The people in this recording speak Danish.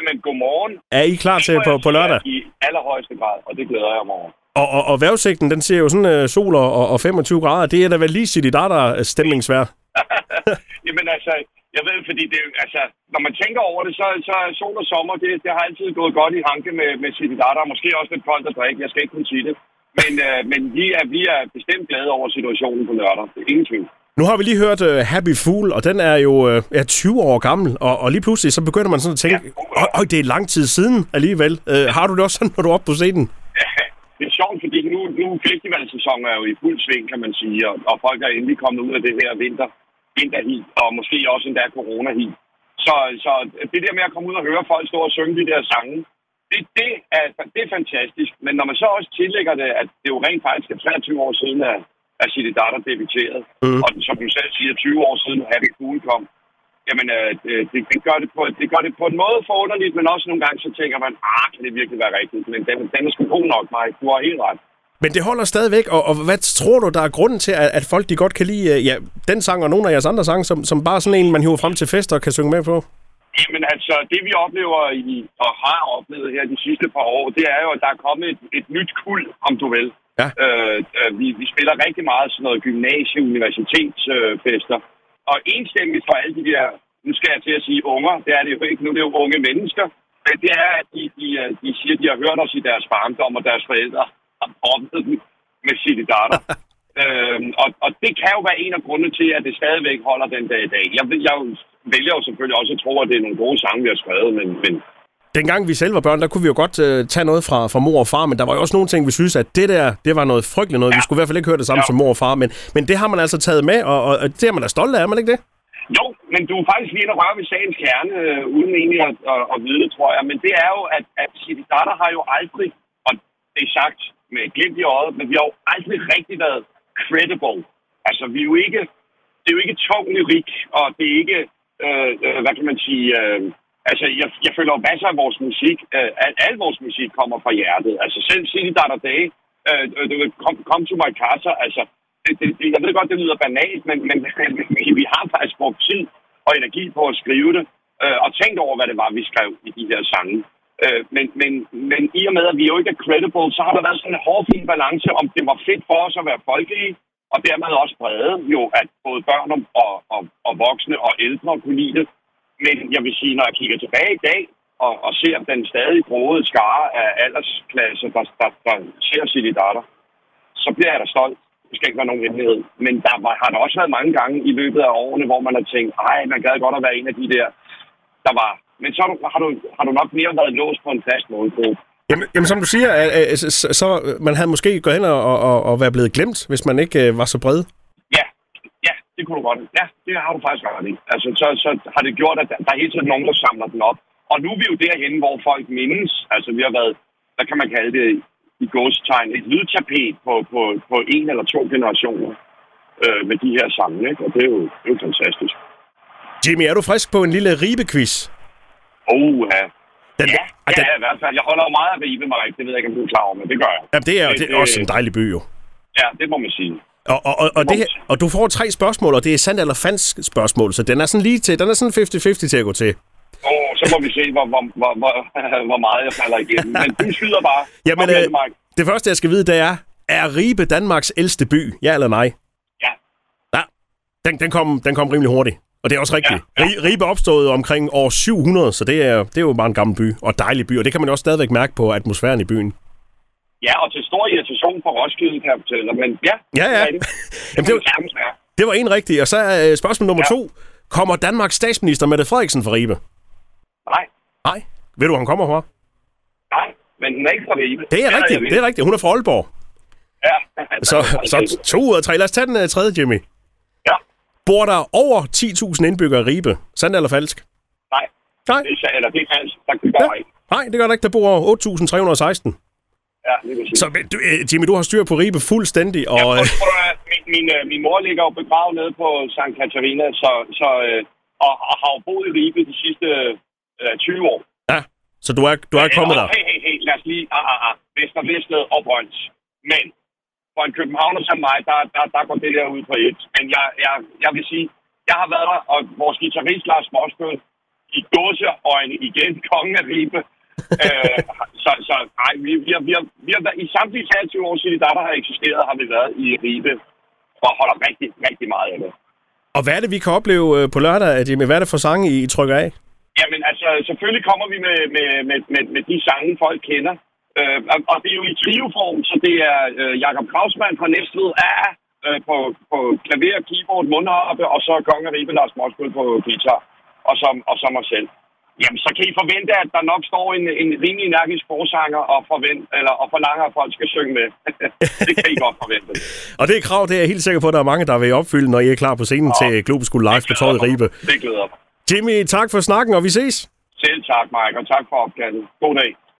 Jamen, godmorgen. Er I klar til på, på lørdag? I allerhøjeste grad, og det glæder jeg mig over. Og, og, og vejrudsigten, den ser jo sådan uh, sol og, og 25 grader. Det er da vel lige City Data stemningsvær. Jamen altså, jeg ved, fordi det, altså, når man tænker over det, så, så er sol og sommer, det, det har altid gået godt i hanke med, med City Data. Måske også lidt koldt at drikke, jeg skal ikke kunne sige det. Men, øh, men vi, er, vi er bestemt glade over situationen på lørdag. Det er ingen tvivl. Nu har vi lige hørt uh, Happy Fool, og den er jo uh, er 20 år gammel, og, og lige pludselig så begynder man sådan at tænke, ja. Øj, det er lang tid siden alligevel. Uh, har du det også sådan, når du er oppe på scenen? det er sjovt, fordi nu, nu festivalsæsonen er jo i fuld sving, kan man sige, og, og folk er endelig kommet ud af det her vinter, vinterhit, og måske også endda corona-hit. Så, så det der med at komme ud og høre folk stå og synge de der sange, det, det, er, det er fantastisk. Men når man så også tillægger det, at det jo rent faktisk er 23 år siden, at, at City Data debuterede, mm. og som du selv siger, 20 år siden Happy Fool kom, jamen øh, det, det, gør det, på, det gør det på en måde forunderligt, men også nogle gange så tænker man, ah, kan det virkelig være rigtigt? Men den, den er sgu god nok, Mike. Du har helt ret. Men det holder stadigvæk, og, og hvad tror du, der er grunden til, at, at folk de godt kan lide øh, ja, den sang og nogle af jeres andre sange, som, som bare sådan en, man hiver frem til fester og kan synge med på? Jamen altså, det vi oplever i, og har oplevet her de sidste par år, det er jo, at der er kommet et, et nyt kul, om du vil. Ja. Øh, øh, vi, vi spiller rigtig meget sådan noget gymnasie- universitetsfester. Øh, og enstemmigt for alle de der, nu skal jeg til at sige unger, det er det jo ikke, nu det er jo unge mennesker, men det er, at de, de, de siger, at de har hørt os i deres barndom, og deres forældre har oplevet med City Data. øhm, og, og det kan jo være en af grundene til, at det stadigvæk holder den dag i dag. Jeg, jeg vælger jo selvfølgelig også at tro, at det er nogle gode sange, vi har skrevet, men, men Dengang vi selv var børn, der kunne vi jo godt uh, tage noget fra, fra mor og far, men der var jo også nogle ting, vi synes, at det der, det var noget frygteligt noget. Ja. Vi skulle i hvert fald ikke høre det samme ja. som mor og far, men, men det har man altså taget med, og, og det er man da stolt af, er man ikke det? Jo, men du er faktisk lige at røre ved sagens kerne, øh, uden egentlig at, at, at vide det, tror jeg. Men det er jo, at, at City Data har jo aldrig, og det er sagt med glimt i øjet, men vi har jo aldrig rigtig været credible. Altså, vi er jo ikke, det er jo ikke tung lyrik, og det er ikke, øh, øh, hvad kan man sige, øh, altså, jeg, jeg føler jo masser af vores musik, øh, al, al vores musik kommer fra hjertet. Altså, selv City Data Day, øh, du kom come, come to my casa, altså, det, det, jeg ved godt, det lyder banalt, men, men vi har faktisk brugt tid og energi på at skrive det, øh, og tænkt over, hvad det var, vi skrev i de her sange. Øh, men, men, men i og med, at vi jo ikke er credible, så har der været sådan en hårfin balance, om det var fedt for os at være folkelige, og dermed også brede, jo, at både børn og, og, og voksne og ældre kunne lide det. Men jeg vil sige, når jeg kigger tilbage i dag, og, og ser den stadig brode skare af aldersklasse, der, der, der ser City Data, så bliver jeg da stolt. Det skal ikke være nogen hemmelighed. Men der var, har der også været mange gange i løbet af årene, hvor man har tænkt, ej, man gad godt at være en af de der, der var. Men så har du, har du nok mere været låst på en fast målgruppe. Jamen, jamen som du siger, så, så man havde måske gået hen og, og, og været blevet glemt, hvis man ikke øh, var så bred. Ja, ja, det kunne du godt. Ja, det har du faktisk ret i. Altså, så, så har det gjort, at der, der er hele tiden nogen, der samler den op. Og nu er vi jo derhen, hvor folk mindes. Altså, vi har været, hvad kan man kalde det, i godstegn, et lydtapet på, på, på en eller to generationer øh, med de her sange, ikke? Og det er jo, det er jo fantastisk. Jimmy, er du frisk på en lille ribequiz? Oh, ja. Den, ja, ja, den, i hvert fald. Jeg holder jo meget af Ribe, Marik. Det ved jeg ikke, om du er klar over, men det gør jeg. Ja, det er, det, det er også en dejlig by, jo. Ja, det må man sige. Og, og, og, og, det her, og du får tre spørgsmål, og det er sandt eller falsk spørgsmål, så den er sådan lige til, den er sådan 50-50 til at gå til. Så må vi se, hvor, hvor, hvor, hvor, hvor meget jeg falder igennem. Men du skyder bare. Jamen, øh, det, det første, jeg skal vide, det er, er Ribe Danmarks ældste by? Ja eller nej? Ja. Ja, den, den, kom, den kom rimelig hurtigt. Og det er også rigtigt. Ja, ja. Ribe opstod omkring år 700, så det er, det er jo bare en gammel by, og dejlig by, og det kan man også stadigvæk mærke på atmosfæren i byen. Ja, og til stor irritation for Roskilde, kan jeg fortælle men ja. Ja, ja. Det, Jamen, det, var, det var en rigtig, og så er spørgsmål nummer ja. to. Kommer Danmarks statsminister Mette Frederiksen fra Ribe? Nej. Nej? Ved du, hvor han kommer fra? Nej, men hun er ikke fra Ribe. Det er rigtigt, det er rigtigt. Hun er fra Aalborg. Ja. så, så to ud af tre. Lad os tage den uh, tredje, Jimmy. Ja. Bor der over 10.000 indbyggere i Ribe? Sandt eller falsk? Nej. Nej? Det er, eller det er falsk. Det gør ja. ikke. Nej, det gør der ikke. Der bor 8.316. Ja, det Så du, øh, Jimmy, du har styr på Ribe fuldstændig. Og, ja, prøv, prøv, min, min, øh, min mor ligger jo begravet nede på St. Katarina, så, så, og, og har jo boet i Ribe de sidste øh, 20 år. Ja, så du er, du er ja, kommet der? Hey, hey, hey, lad os lige... Ah, ah, ah. Vester, Vested og Brøns. Men for en københavner som mig, der, der, der går det der ud på et. Men jeg, jeg, jeg vil sige, jeg har været der, og vores guitarist Lars Morsbøl, i gåseøjne igen, kongen af Ribe. øh, så, så nej, vi, vi, har, vi, har, vi har været, i samtlige 23 år siden der, der har eksisteret, har vi været i Ribe og holder rigtig, rigtig meget af det. Og hvad er det, vi kan opleve øh, på lørdag, Jimmy? Hvad er det for sange, I trykker af? Jamen, altså, selvfølgelig kommer vi med, med, med, med, med de sange, folk kender. Øh, og det er jo i trioform, så det er øh, Jakob Krausmann fra Næstved A øh, på, på klaver, keyboard, mundharpe, og så Konge Ribe Lars Moskved på guitar, og så, og så mig selv. Jamen, så kan I forvente, at der nok står en, en rimelig energisk forsanger og, forvent, eller, og forlanger, at folk skal synge med. det kan I godt forvente. og det er krav, det er jeg helt sikker på, at der er mange, der vil opfylde, når I er klar på scenen ja, til Globus Live på Torvet Ribe. Det glæder mig. Jimmy, tak for snakken, og vi ses. Selv tak, Mike, og tak for opkaldet. God dag.